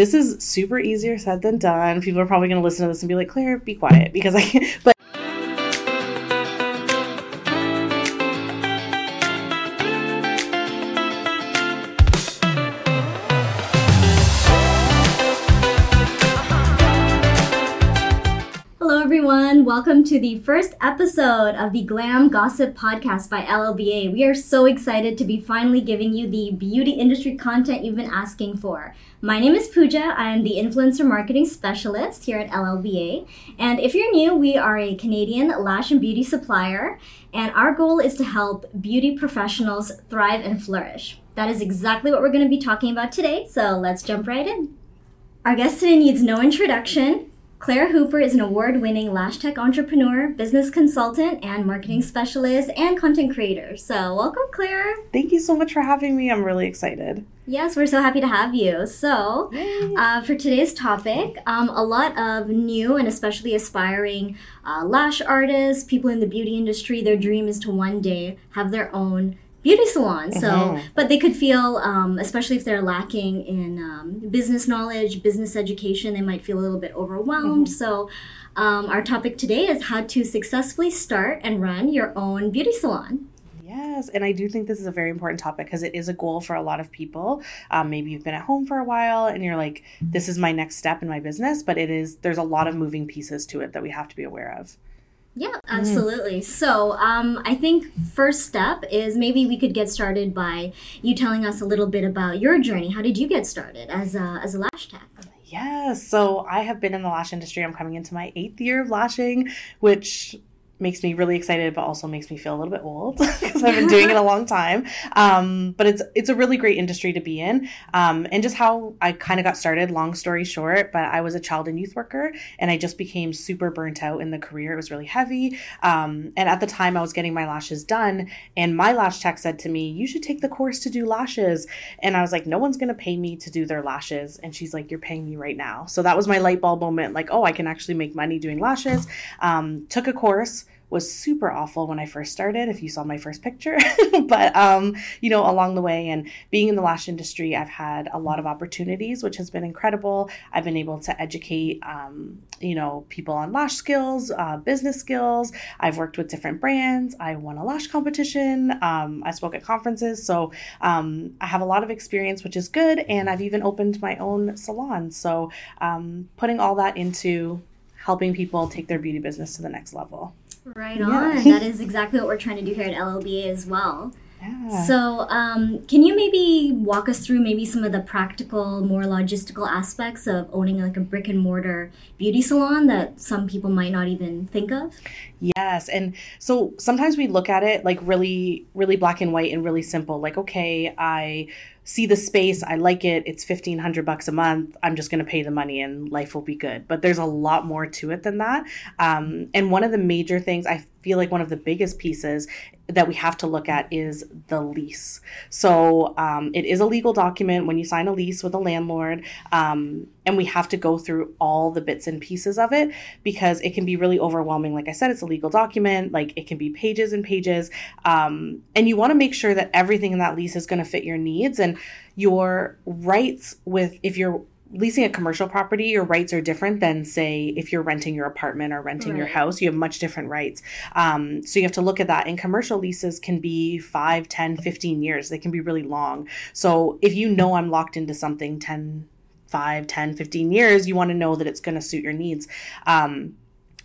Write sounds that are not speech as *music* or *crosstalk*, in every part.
this is super easier said than done. People are probably going to listen to this and be like, Claire, be quiet because I, can't. but Welcome to the first episode of the Glam Gossip Podcast by LLBA. We are so excited to be finally giving you the beauty industry content you've been asking for. My name is Puja. I am the influencer marketing specialist here at LLBA. And if you're new, we are a Canadian lash and beauty supplier, and our goal is to help beauty professionals thrive and flourish. That is exactly what we're going to be talking about today, so let's jump right in. Our guest today needs no introduction. Claire Hooper is an award winning lash tech entrepreneur, business consultant, and marketing specialist and content creator. So, welcome, Claire. Thank you so much for having me. I'm really excited. Yes, we're so happy to have you. So, uh, for today's topic, um, a lot of new and especially aspiring uh, lash artists, people in the beauty industry, their dream is to one day have their own beauty salon. So, mm-hmm. but they could feel, um, especially if they're lacking in um, business knowledge, business education, they might feel a little bit overwhelmed. Mm-hmm. So, um, our topic today is how to successfully start and run your own beauty salon. Yes, and I do think this is a very important topic because it is a goal for a lot of people. Um, maybe you've been at home for a while and you're like, this is my next step in my business, but it is, there's a lot of moving pieces to it that we have to be aware of. Yeah, mm. absolutely. Mm. So, um, I think first step is maybe we could get started by you telling us a little bit about your journey. How did you get started as a, as a lash tech? Yes, so I have been in the lash industry. I'm coming into my eighth year of lashing, which makes me really excited, but also makes me feel a little bit old *laughs* because I've been *laughs* doing it a long time. Um, but it's it's a really great industry to be in, um, and just how I kind of got started. Long story short, but I was a child and youth worker, and I just became super burnt out in the career. It was really heavy, um, and at the time I was getting my lashes done, and my lash tech said to me, "You should take the course to do lashes," and I was like, "No one's gonna pay me to do their lashes," and she's like, "You're paying me right now." So that was my light bulb moment, like, oh, I can actually make money doing lashes. Um, took a course was super awful when I first started, if you saw my first picture. *laughs* but, um, you know, along the way and being in the lash industry, I've had a lot of opportunities, which has been incredible. I've been able to educate, um, you know, people on lash skills, uh, business skills. I've worked with different brands. I won a lash competition. Um, I spoke at conferences. So um, I have a lot of experience, which is good. And I've even opened my own salon. So um, putting all that into helping people take their beauty business to the next level. Right yeah. on. *laughs* that is exactly what we're trying to do here at LLBA as well. Yeah. So, um, can you maybe walk us through maybe some of the practical, more logistical aspects of owning like a brick and mortar beauty salon that some people might not even think of? Yes. And so sometimes we look at it like really, really black and white and really simple. Like, okay, I see the space, I like it, it's 1500 bucks a month, I'm just going to pay the money and life will be good. But there's a lot more to it than that. Um, and one of the major things I feel like one of the biggest pieces that we have to look at is the lease. So um, it is a legal document when you sign a lease with a landlord, um, and we have to go through all the bits and pieces of it because it can be really overwhelming. Like I said, it's a legal document, like it can be pages and pages, um, and you want to make sure that everything in that lease is going to fit your needs and your rights with if you're leasing a commercial property, your rights are different than, say, if you're renting your apartment or renting right. your house. You have much different rights. Um, so you have to look at that. And commercial leases can be 5, 10, 15 years. They can be really long. So if you know I'm locked into something 10, 5, 10, 15 years, you want to know that it's going to suit your needs. Um,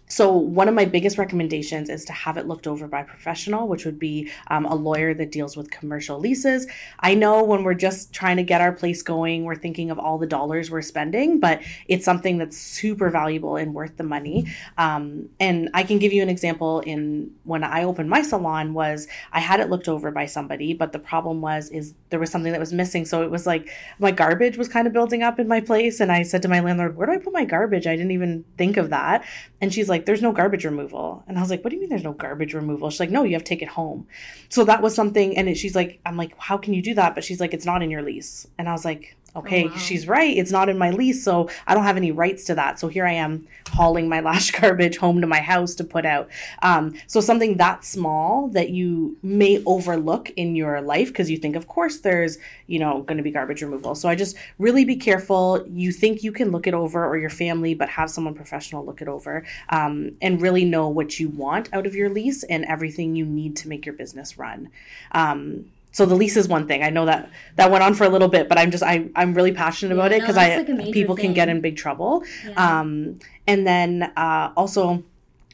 so, one of my biggest recommendations is to have it looked over by a professional, which would be um, a lawyer that deals with commercial leases. I know when we're just trying to get our place going, we're thinking of all the dollars we're spending, but it's something that's super valuable and worth the money. Um, and I can give you an example in when I opened my salon was I had it looked over by somebody, but the problem was is there was something that was missing. So it was like my garbage was kind of building up in my place, and I said to my landlord, "Where do I put my garbage? I didn't even think of that." And she's like like, there's no garbage removal. And I was like, what do you mean there's no garbage removal? She's like, no, you have to take it home. So that was something. And it, she's like, I'm like, how can you do that? But she's like, it's not in your lease. And I was like, Okay, Oh, wow. she's right. It's not in my lease, so I don't have any rights to that. So here I am hauling my *laughs* lash garbage home to my house to put out. Um, so something that small that you may overlook in your life because you think, of course, there's you know going to be garbage removal. So I just really be careful. You think you can look it over or your family, but have someone professional look it over um, and really know what you want out of your lease and everything you need to make your business run. Um, so the lease is one thing. I know that that went on for a little bit, but I'm just I I'm really passionate about Yeah, it because I like people can get in big trouble. Yeah. Um, and then uh, also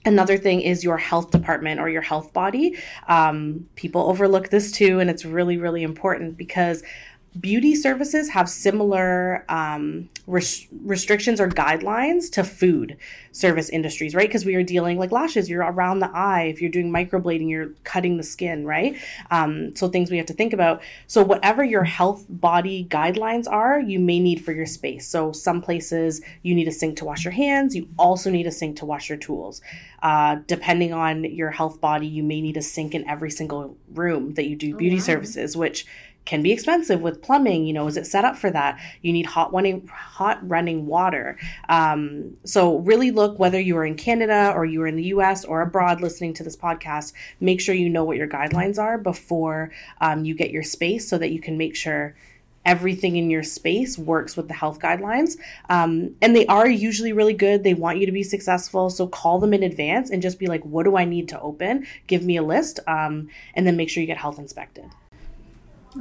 another thing is your health department or your health body. Um, people overlook this too, and it's really really important because beauty services have similar um, res- restrictions or guidelines to food service industries, right? Because we are dealing like lashes, you're around the eye. If you're doing microblading, you're cutting the skin, right? Um, so things we have to think about. So whatever your health body guidelines are, you may need for your space. So some places you need a sink to wash your hands. You also need a sink to wash your tools. Uh, depending on your health body, you may need a sink in every single room that you do beauty wow. services, which can be expensive with plumbing. You know, is it set up for that? You need hot running hot running water. Um, so really look whether you are in Canada or you are in the U.S. or abroad listening to this podcast. Make sure you know what your guidelines are before um, you get your space, so that you can make sure everything in your space works with the health guidelines. Um, and they are usually really good. They want you to be successful. So call them in advance and just be like, what do I need to open? Give me a list. Um, and then make sure you get health inspected.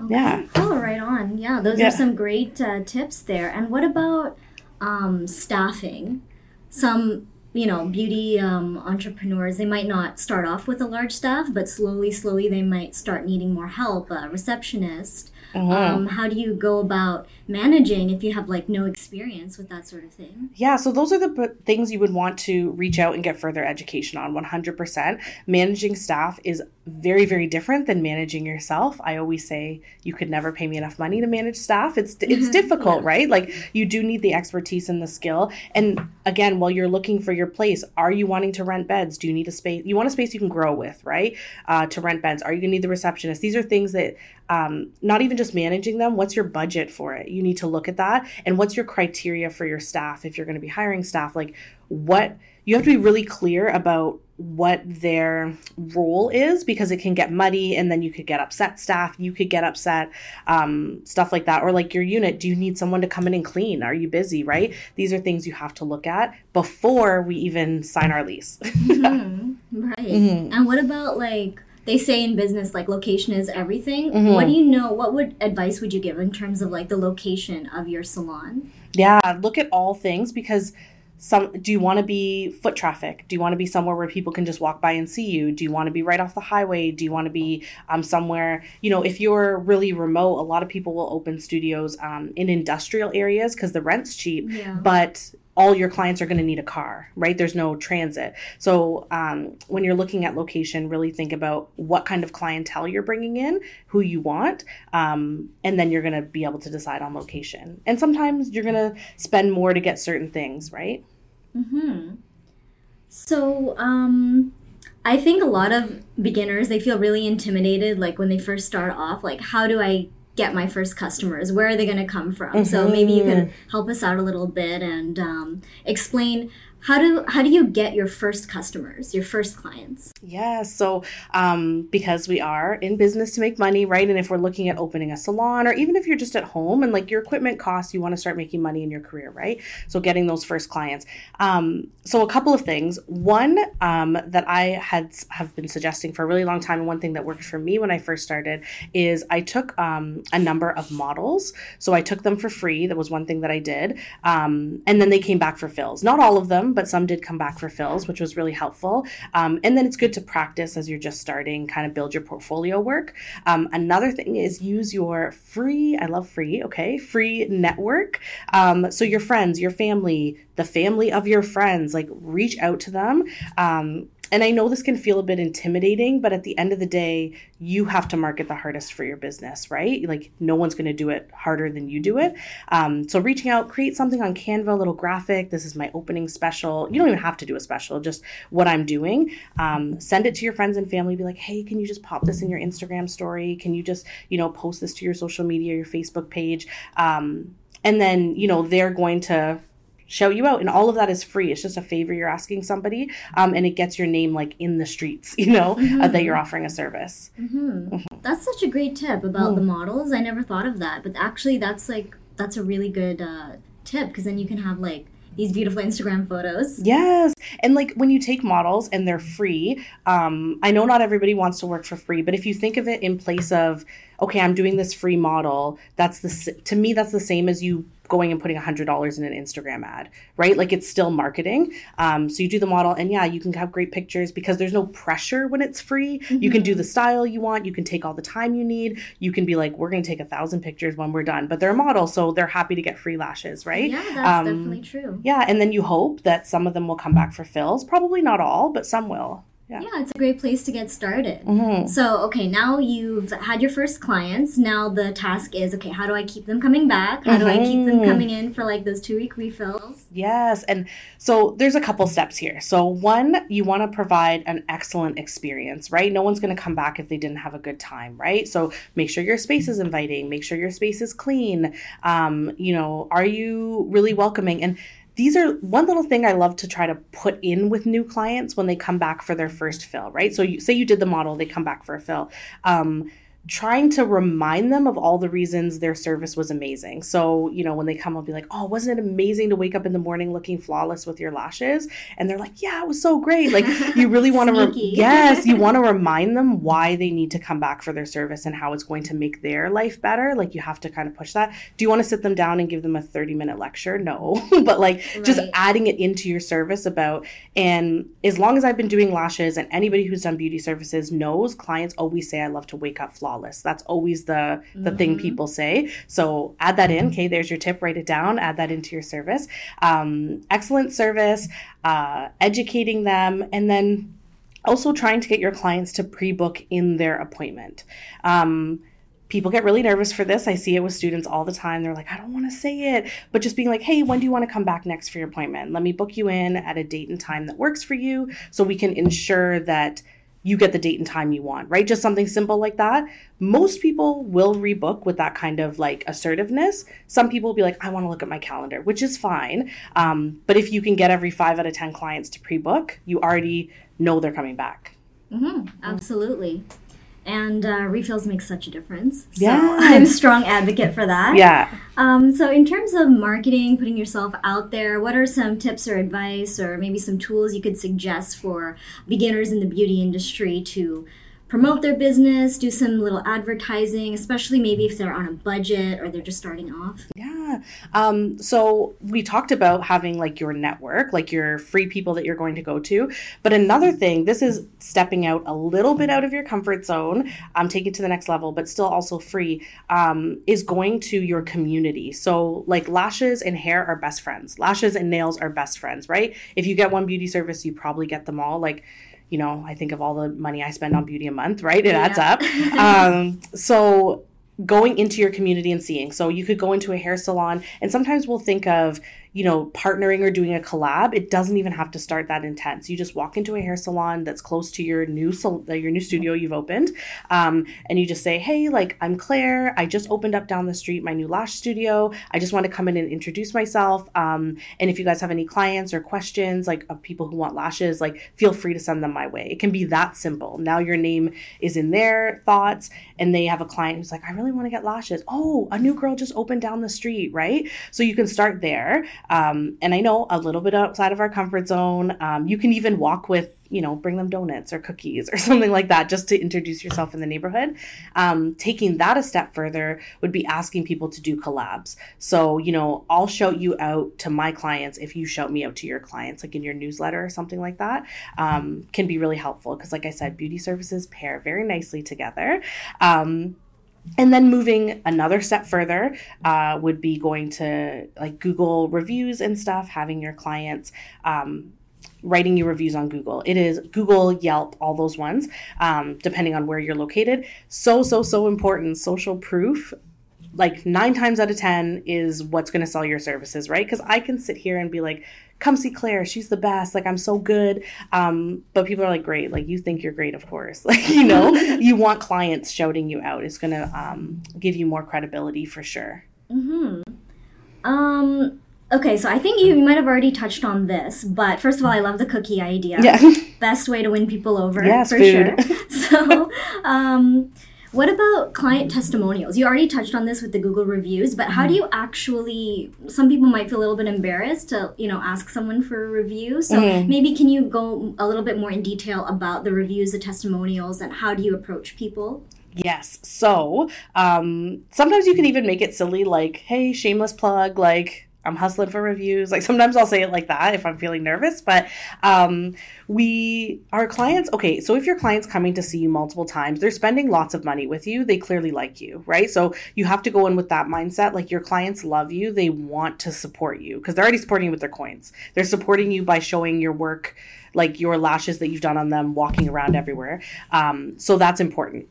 Yeah. Oh, right on. Yeah, those Yeah. are some great uh, tips there. And what about um, staffing? Some, you know, beauty um, entrepreneurs, they might not start off with a large staff, but slowly, slowly they might start needing more help. A receptionist. Mm-hmm. Um, how do you go about managing if you have like no experience with that sort of thing? Yeah, so those are the p- things you would want to reach out and get further education on 100%. Managing staff is very very different than managing yourself. I always say you could never pay me enough money to manage staff. It's it's *laughs* difficult, right? Like you do need the expertise and the skill. And again, while you're looking for your place, are you wanting to rent beds? Do you need a space? You want a space you can grow with, right? Uh, to rent beds. Are you going to need the receptionist? These are things that um, not even just managing them. What's your budget for it? You need to look at that. And what's your criteria for your staff if you're going to be hiring staff? Like what you have to be really clear about what their role is because it can get muddy and then you could get upset staff you could get upset um, stuff like that or like your unit do you need someone to come in and clean are you busy right these are things you have to look at before we even sign our lease Mhm, *laughs* *laughs* Right. Mm-hmm. And what about like they say in business like location is everything. Mm-hmm. What do you know? What would advice would you give in terms of like the location of your salon? Yeah, look at all things because some do you want to be foot traffic? Do you want to be somewhere where people can just walk by and see you? Do you want to be right off the highway? Do you want to be um, somewhere, you know, if you're really remote, a lot of people will open studios um, in industrial areas because the rent's cheap, Yeah. but all your clients are going to need a car, right? There's no transit. So um, when you're looking at location, really think about what kind of clientele you're bringing in, who you want, um, and then you're going to be able to decide on location. And sometimes you're going to spend more to get certain things, right? Hmm. So, um, I think a lot of beginners they feel really intimidated, like when they first start off. Like, how do I get my first customers? Where are they going to come from? So maybe you can help us out a little bit and um, explain how do how do you get your first customers, your first clients? Yeah, so um, because we are in business to make money, right? And if we're looking at opening a salon, or even if you're just at home and like your equipment costs, you want to start making money in your career, right? So getting those first clients. Um, so a couple of things. One um, that I had have been suggesting for a really long time, and one thing that worked for me when I first started is I took um, a number of models. So I took them for free. That was one thing that I did, um, and then they came back for fills. Not all of them, but some did come back for fills, which was really helpful. Um, and then it's good to practice as you're just starting, kind of build your portfolio work. Um, another thing is use your free, I love free, okay, free network. Um, so your friends, your family, the family of your friends, like reach out to them. Um, and I know this can feel a bit intimidating, but at the end of the day, you have to market the hardest for your business, right? Like, no one's going to do it harder than you do it. Um, so, reaching out, create something on Canva, a little graphic. This is my opening special. You don't even have to do a special, just what I'm doing. Um, send it to your friends and family. Be like, hey, can you just pop this in your Instagram story? Can you just, you know, post this to your social media, your Facebook page? Um, and then you know they're going to shout you out and all of that is free it's just a favor you're asking somebody um, and it gets your name like in the streets *laughs* you know uh, that you're offering a service Mm-hmm. That's such a great tip about the models. I never thought of that, but actually, that's like that's a really good uh, tip because then you can have like these beautiful Instagram photos. Yes. And like when you take models and they're free, um, I know not everybody wants to work for free, but if you think of it in place of, okay, I'm doing this free model, that's the, to me, that's the same as you going and putting $100 in an Instagram ad, right? Like it's still marketing. Um, so you do the model and yeah, you can have great pictures because there's no pressure when it's free. You can do the style you want. You can take all the time you need. You can be like, we're going to take a thousand pictures when we're done, but they're a model. So they're happy to get free lashes, right? Yeah, that's Um, definitely true. Yeah, and then you hope that some of them will come back for fills. Probably not all, but some will. Yeah. Yeah, it's a great place to get started. Mhm. So, okay, now you've had your first clients. Now the task is okay, how do I keep them coming back? How do I keep them Mhm. coming in for like those two week refills? Yes, and so there's a couple steps here. So one, you want to provide an excellent experience, right? No one's going to come back if they didn't have a good time, right? So make sure your space is inviting, make sure your space is clean. Um, you know, are you really welcoming? And these are one little thing I love to try to put in with new clients when they come back for their first fill, right? So you say you did the model, they come back for a fill. Um, trying to remind them of all the reasons their service was amazing. So, you know, when they come, I'll be like, oh, wasn't it amazing to wake up in the morning looking flawless with your lashes? And they're like, yeah, it was so great. Like, you really *laughs* want to, re- *laughs* yes, you want to remind them why they need to come back for their service and how it's going to make their life better. Like, you have to kind of push that. Do you want to sit them down and give them a 30 minute lecture? No. *laughs* but like, just adding it into your service about, and as long as I've been doing lashes and anybody who's done beauty services knows clients always say, I love to wake up flawless. That's always the, the thing Mhm. people say. So add that in. Okay. There's your tip. Write it down. Add that into your service. Um, excellent service, uh, educating them, and then also trying to get your clients to pre-book in their appointment. Um, people get really nervous for this. I see it with students all the time. They're like, I don't want to say it, but just being like, hey, when do you want to come back next for your appointment? Let me book you in at a date and time that works for you so we can ensure that you get the date and time you want, right? Just something simple like that. Most people will rebook with that kind of like assertiveness. Some people will be like, I want to look at my calendar, which is fine. Um, but if you can get every five out of 10 clients to pre book, you already know they're coming back. hmm absolutely. And uh, refills make such a difference. So Yeah. I'm a strong advocate for that. Yeah. Um, so, in terms of marketing, putting yourself out there, what are some tips or advice, or maybe some tools you could suggest for beginners in the beauty industry to promote their business, do some little advertising, especially maybe if they're on a budget or they're just starting off? Yeah. Um, so we talked about having like your network, like your free people that you're going to go to. But another thing, this is stepping out a little bit out of your comfort zone, um, take it to the next level, but still also free, um, is going to your community. So like lashes and hair are best friends. Lashes and nails are best friends, right? If you get one beauty service, you probably get them all. Like, you know, I think of all the money I spend on beauty a month, right? It adds up. *laughs* Um, so going into your community and seeing. So you could go into a hair salon, and sometimes we'll think of, you know, partnering or doing a collab. It doesn't even have to start that intense. You just walk into a hair salon that's close to your new sal- uh, your new studio you've opened, um, and you just say, "Hey, like I'm Claire. I just opened up down the street my new lash studio. I just want to come in and introduce myself. Um, and if you guys have any clients or questions, like of people who want lashes, like feel free to send them my way. It can be that simple. Now your name is in their thoughts, and they have a client who's like, I really want to get lashes. Oh, a new girl just opened down the street, right? So you can start there. Um, and I know a little bit outside of our comfort zone. Um, you can even walk with, you know, bring them donuts or cookies or *laughs* something like that just to introduce yourself in the neighborhood. Um, taking that a step further would be asking people to do collabs. So, you know, I'll shout you out to my clients if you shout me out to your clients, like in your newsletter or something like that, um, can be really helpful. Because, like I said, beauty services pair very nicely together. And then moving another step further uh, would be going to like Google reviews and stuff, having your clients um, writing you reviews on Google. It is Google, Yelp, all those ones, um, depending on where you're located. So, so, so important. Social proof like nine times out of ten is what's going to sell your services right because i can sit here and be like come see claire she's the best like i'm so good um, but people are like great like you think you're great of course *laughs* like you know *laughs* you want clients shouting you out it's going to um, give you more credibility for sure Mm-hmm. Um. Okay, so I think you, you might have already touched on this, but first of all, I love the cookie idea. Yeah. *laughs* Best way to win people over, Yes, for food. sure. So, um, what about client testimonials? You already touched on this with the Google reviews, but how do you actually? Some people might feel a little bit embarrassed to, you know, ask someone for a review. So Mhm. maybe can you go a little bit more in detail about the reviews, the testimonials, and how do you approach people? Yes. So um, sometimes you can even make it silly, like, hey, shameless plug, like, I'm hustling for reviews. Like sometimes I'll say it like that if I'm feeling nervous. But um, we, our clients, okay, so if your client's coming to see you multiple times, they're spending lots of money with you. They clearly like you, right? So you have to go in with that mindset. Like your clients love you, they want to support you because they're already supporting you with their coins. They're supporting you by showing your work, like your lashes that you've done on them, walking around everywhere. Um, so that's important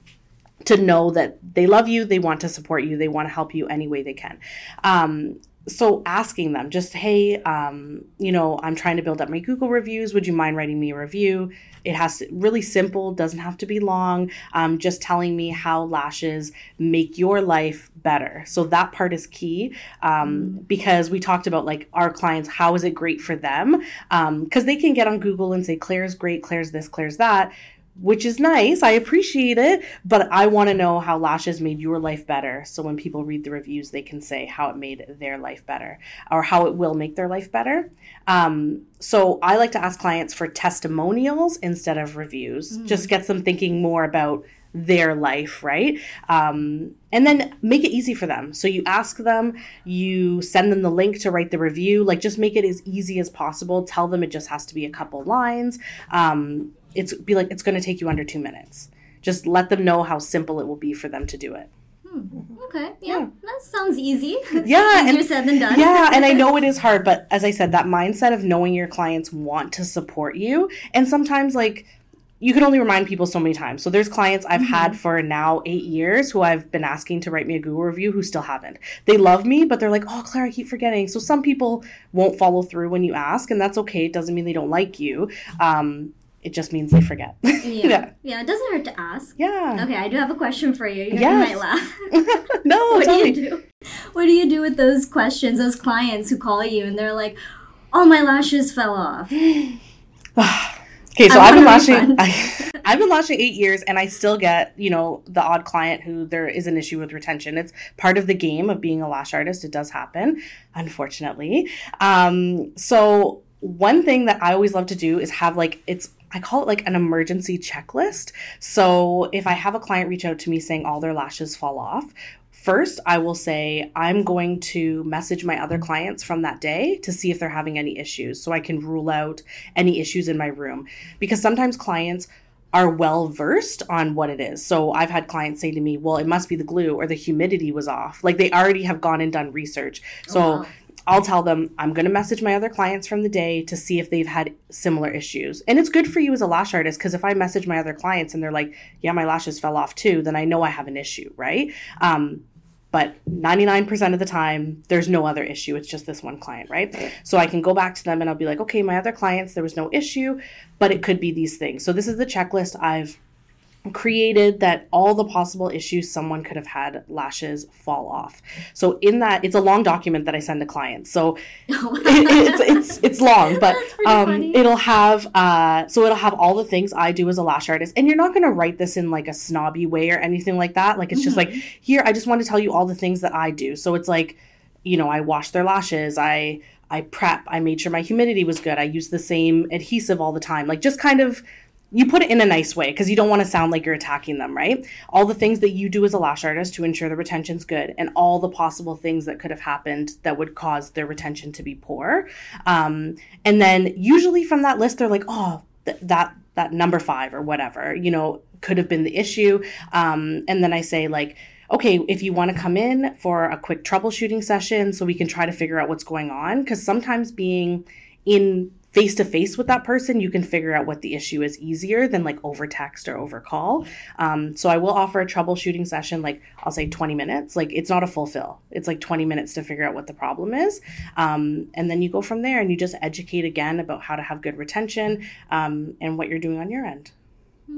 to know that they love you, they want to support you, they want to help you any way they can. Um, so asking them just, hey, um, you know, I'm trying to build up my Google reviews. Would you mind writing me a review? It has to really simple, doesn't have to be long. Um, just telling me how lashes make your life better. So that part is key um, because we talked about like our clients, how is it great for them? Because they can get on Google and say, Claire's great, Claire's this, Claire's that which is nice. I appreciate it, but I want to know how lashes made your life better. So when people read the reviews, they can say how it made their life better or how it will make their life better. Um, so I like to ask clients for testimonials instead of reviews. Just gets them thinking more about their life, right? Um, and then make it easy for them. So you ask them, you send them the link to write the review. Like just make it as easy as possible. Tell them it just has to be a couple lines. Um, it's be like it's going to take you under two minutes. Just let them know how simple it will be for them to do it. Okay, yeah, that sounds easy. *laughs* Yeah, easier and- said than done. yeah, and I know *laughs* it is hard, but as I said, that mindset of knowing your clients want to support you, and sometimes like you can only remind people so many times. So there's clients I've had for now eight years who I've been asking to write me a Google review who still haven't. They love me, but they're like, "Oh, Claire, I keep forgetting." So some people won't follow through when you ask, and that's okay. It doesn't mean they don't like you. Um, it just means they forget. *laughs* yeah, yeah. yeah. It doesn't hurt to ask. Yeah. Okay, I do have a question for you. You Yes. might laugh. *laughs* *laughs* no, what do you do? What do you do with those questions, those clients who call you and they're like, "Oh, my lashes fell off." *sighs* Okay, so I've been lashing. I, I've been lashing eight years, and I still get you know the odd client who there is an issue with retention. It's part of the game of being a lash artist. It does happen, unfortunately. Um, so one thing that I always love to do is have like it's I call it like an emergency checklist. So if I have a client reach out to me saying all their lashes fall off, First, I will say I'm going to message my other clients from that day to see if they're having any issues so I can rule out any issues in my room. Because sometimes clients are well versed on what it is. So I've had clients say to me, well, it must be the glue or the humidity was off. Like they already have gone and done research. Oh, so wow. I'll tell them I'm going to message my other clients from the day to see if they've had similar issues. And it's good for you as a lash artist because if I message my other clients and they're like, yeah, my lashes fell off too, then I know I have an issue, right? Um, but 99% of the time, there's no other issue. It's just this one client, right? So I can go back to them and I'll be like, okay, my other clients, there was no issue, but it could be these things. So this is the checklist I've created that all the possible issues someone could have had lashes fall off. So in that, it's a long document that I send to clients. So *laughs* it, it's it's it's long, but um, it'll have uh, so it'll have all the things I do as a lash artist, and you're not going to write this in like a snobby way or anything like that. Like it's just like here, I just want to tell you all the things that I do. So it's like, you know, I wash their lashes, I I prep, I made sure my humidity was good, I use the same adhesive all the time, like just kind of. You put it in a nice way because you don't want to sound like you're attacking them, right? All the things that you do as a lash artist to ensure the retention's good, and all the possible things that could have happened that would cause their retention to be poor. Um, and then usually from that list, they're like, oh, th- that that number five or whatever, you know, could have been the issue. Um, and then I say like, okay, if you want to come in for a quick troubleshooting session, so we can try to figure out what's going on, because sometimes being in face to face with that person, you can figure out what the issue is easier than like over text or over call. Um, so I will offer a troubleshooting session, like I'll say 20 minutes. Like it's not a full fill, it's like 20 minutes to figure out what the problem is. Um, and then you go from there and you just educate again about how to have good retention um, and what you're doing on your end.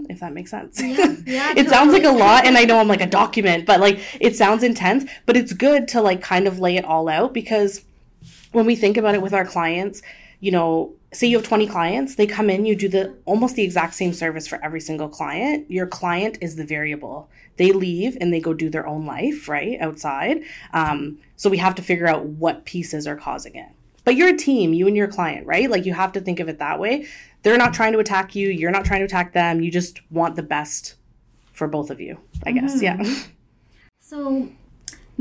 if that makes sense. Yeah, *laughs* yeah, it sounds like a lot and I know I'm like a document, but like it sounds intense, but it's good to like kind of lay it all out because when we think about it with our clients, you know, say you have 20 clients, they come in, you do the almost the exact same service for every single client. Your client is the variable. They leave and they go do their own life, right? Outside. Um, so we have to figure out what pieces are causing it. But you're a team, you and your client, right? Like you have to think of it that way. They're not trying to attack you, you're not trying to attack them. You just want the best for both of you, I guess. Yeah. So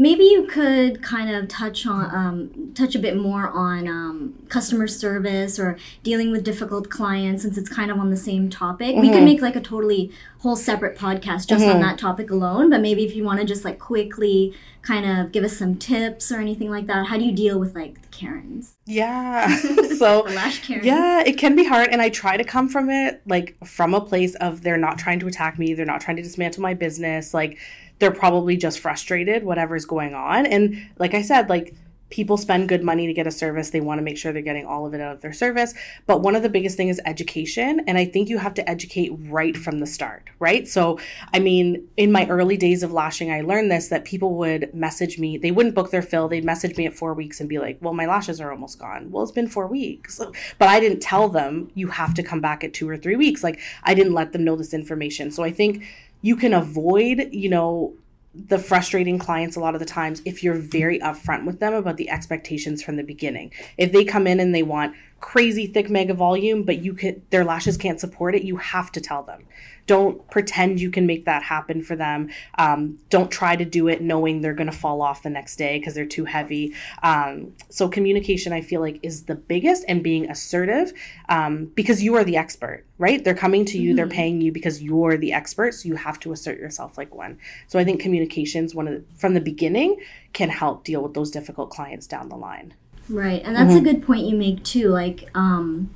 maybe you could kind of touch on um, touch a bit more on um, customer service or dealing with difficult clients since it's kind of on the same topic. We could make like a totally whole separate podcast just on that topic alone. But maybe if you want to just like quickly kind of give us some tips or anything like that, how do you deal with like Karens, Yeah. *laughs* so lash Karens? Yeah, it can be hard. And I try to come from it like from a place of they're not trying to attack me, they're not trying to dismantle my business. Like they're probably just frustrated, whatever's going on. And like I said, like people spend good money to get a service. They want to make sure they're getting all of it out of their service. But one of the biggest things is education. And I think you have to educate right from the start, right? So, I mean, in my early days of lashing, I learned this that people would message me. They wouldn't book their fill. They'd message me at four weeks and be like, well, my lashes are almost gone. Well, it's been four weeks. But I didn't tell them you have to come back at two or three weeks. Like, I didn't let them know this information. So I think you can avoid, you know, the frustrating clients a lot of the times if you're very upfront with them about the expectations from the beginning. If they come in and they want crazy thick mega volume, but you could their lashes can't support it, you have to tell them. Don't pretend you can make that happen for them. Um, don't try to do it knowing they're going to fall off the next day because they're too heavy. Um, so communication, I feel like, is the biggest, and being assertive um, because you are the expert, right? They're coming to you, they're paying you because you're the expert, so you have to assert yourself like one. So I think communications, one of the, from the beginning, can help deal with those difficult clients down the line. Right, and that's a good point you make too. Like, um,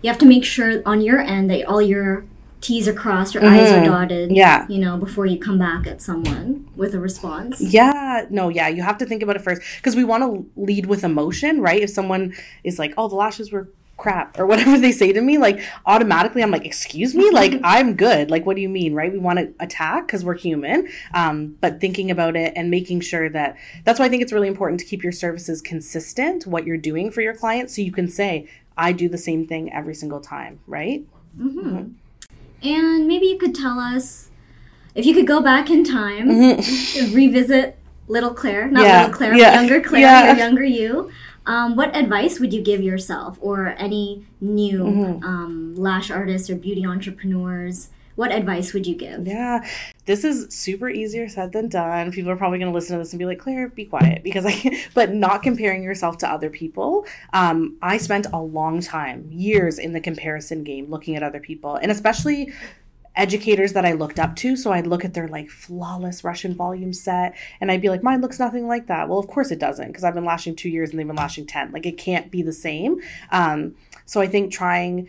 you have to make sure on your end that all your T's are crossed, your I's are mm-hmm. dotted. Yeah. You know, before you come back at someone with a response. Yeah, no, yeah, you have to think about it first because we want to lead with emotion, right? If someone is like, "Oh, the lashes were crap," or *laughs* whatever they say to me, like automatically I'm like, "Excuse me, mm-hmm. like I'm good." Like, what do you mean, right? We want to attack because we're human, um, but thinking about it and making sure that that's why I think it's really important to keep your services consistent, what you're doing for your clients, so you can say, "I do the same thing every single time," right? Mm-hmm. And maybe you could tell us if you could go back in time, revisit little Claire, not Mm-hmm. Yeah, little Claire, yeah, but younger Claire, yeah. your younger you. Um, what advice would you give yourself or any new Mm-hmm. um, lash artists or beauty entrepreneurs? What advice would you give? Yeah, this is super easier said than done. People are probably going to listen to this and be like, "Claire, be quiet," because I. *laughs* But not comparing yourself to other people. Um, I spent a long time, years in the comparison game, looking at other people, and especially educators that I looked up to. So I'd look at their like flawless Russian volume set, and I'd be like, "Mine looks nothing like that." Well, of course it doesn't, because I've been lashing two years and they've been lashing ten. Like it can't be the same. Um, so I think trying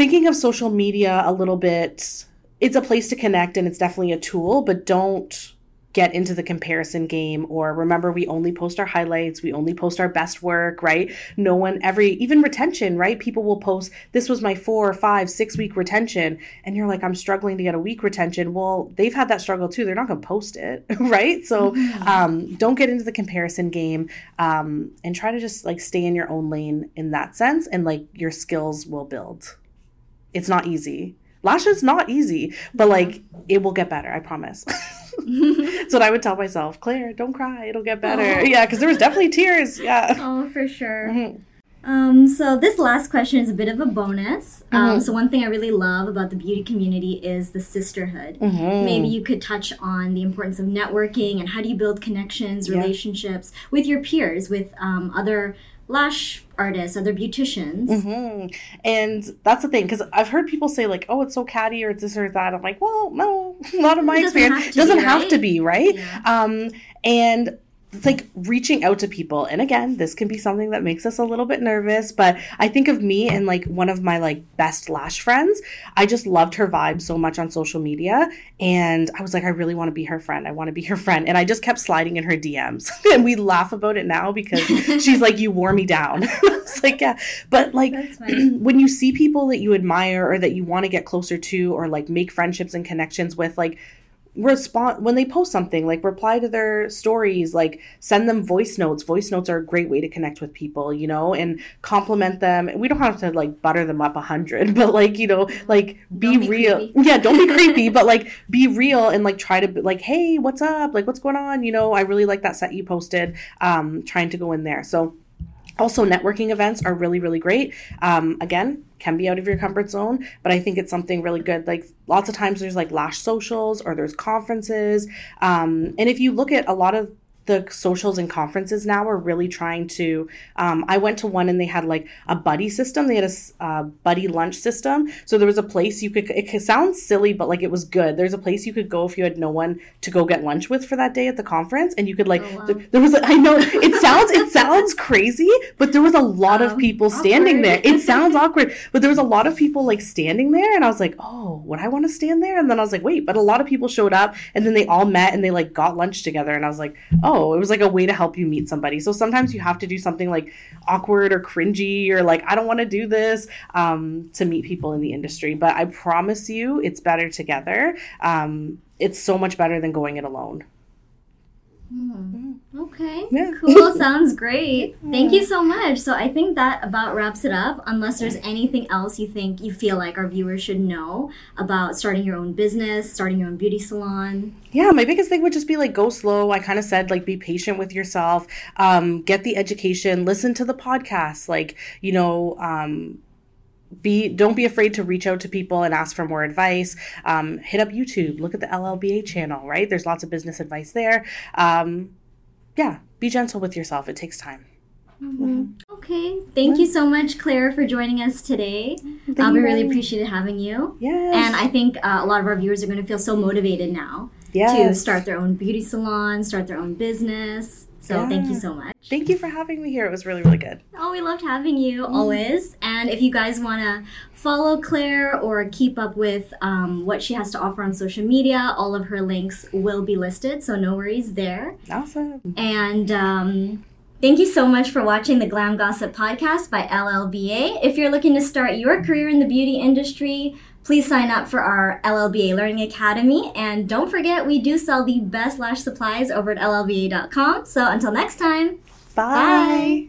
thinking of social media a little bit it's a place to connect and it's definitely a tool but don't get into the comparison game or remember we only post our highlights we only post our best work right? No one every even retention right? People will post this was my four five six week retention. And you're like i'm struggling to get a week retention. Well they've had that struggle too. They're not going to post it *laughs* right? So um, don't get into the comparison game um, and try to just like stay in your own lane in that sense and like your skills will build it's not easy. Lashes not easy, but like it will get better. I promise. *laughs* That's what I would tell myself. Claire, don't cry. It'll get better. Aw. Yeah, because there was definitely tears. Yeah. *laughs* Oh, for sure. Mhm. Um, so this last question is a bit of a bonus. Um, Mm-hmm. so one thing I really love about the beauty community is the sisterhood. Mhm. Maybe you could touch on the importance of networking and how do you build connections, Yeah. relationships with your peers, with um, other lash artists, other beauticians. hmm And that's the thing, because I've heard people say like, "Oh, it's so catty," or it's this or that. I'm like, well, no, *laughs* not in my It doesn't experience. have doesn't be, have right? to be right. Yeah. Um, and it's like reaching out to people. And again this can be something that makes us a little bit nervous but i think of me and like one of my like best lash friends. I just loved her vibe so much on social media and i was like i really want to be her friend. I want to be her friend. And i just kept sliding in her dms *laughs* and we laugh about it now because *laughs* she's like you wore me down. *laughs* It's like yeah. But like *clears throat* when you see people that you admire or that you want to get closer to or like make friendships and connections with like respond when they post something like reply to their stories like send them voice notes. Voice notes are a great way to connect with people you know and compliment them. We don't have to like butter them up a hundred *laughs* but like you know like be, be real creepy. yeah don't be *laughs* creepy but like be real and like try to be like hey what's up? Like what's going on? You know i really like that set you posted um trying to go in there. So also networking events are really really great. Um, again can be out of your comfort zone but i think it's something really good. Like lots of times there's like lash socials or there's conferences. Um, and if you look at a lot of the socials and conferences now are really trying to. Um, I went to one and they had like a buddy system. They had a uh, buddy lunch system. So there was a place you could. It sounds silly, but like it was good. There's a place you could go if you had no one to go get lunch with for that day at the conference, and you could like. Oh, wow. there, there, was. A, I know it sounds it sounds crazy, but there was a lot um, of people standing awkward. there. It *laughs* sounds awkward, but there was a lot of people like standing there, and I was like, oh, would I want to stand there? And then I was like, wait, but a lot of people showed up, and then they all met and they like got lunch together, and I was like, oh it was like a way to help you meet somebody. So sometimes you have to do something like awkward or cringy or like, I don't want to do this um, to meet people in the industry. But I promise you, it's better together. Um, it's so much better than going it alone. Hmm. Okay. Yeah. Cool. *laughs* Sounds great. Thank you so much. So I think that about wraps it up. Unless there's anything else you think you feel like our viewers should know about starting your own business, starting your own beauty salon. Yeah, my biggest thing would just be like go slow. I kind of said like be patient with yourself, um, get the education, listen to the podcast. Like you know. Um, be don't be afraid to reach out to people and ask for more advice um, hit up youtube look at the llba channel right there's lots of business advice there um, yeah be gentle with yourself it takes time mm-hmm. Okay. Thank you so much, Claire, for joining us today. Uh, we really appreciated having you. Yes. And I think uh, a lot of our viewers are going to feel so motivated now yes. to start their own beauty salon, start their own business. So yeah. thank you so much. Thank you for having me here. It was really, really good. Oh, we loved having you mm. always. And if you guys want to follow Claire or keep up with um, what she has to offer on social media, all of her links will be listed. So no worries there. Awesome. And um, Thank you so much for watching the Glam Gossip podcast by LLBA. If you're looking to start your career in the beauty industry, please sign up for our LLBA Learning Academy. And don't forget, we do sell the best lash supplies over at LLBA.com. So until next time, bye. bye.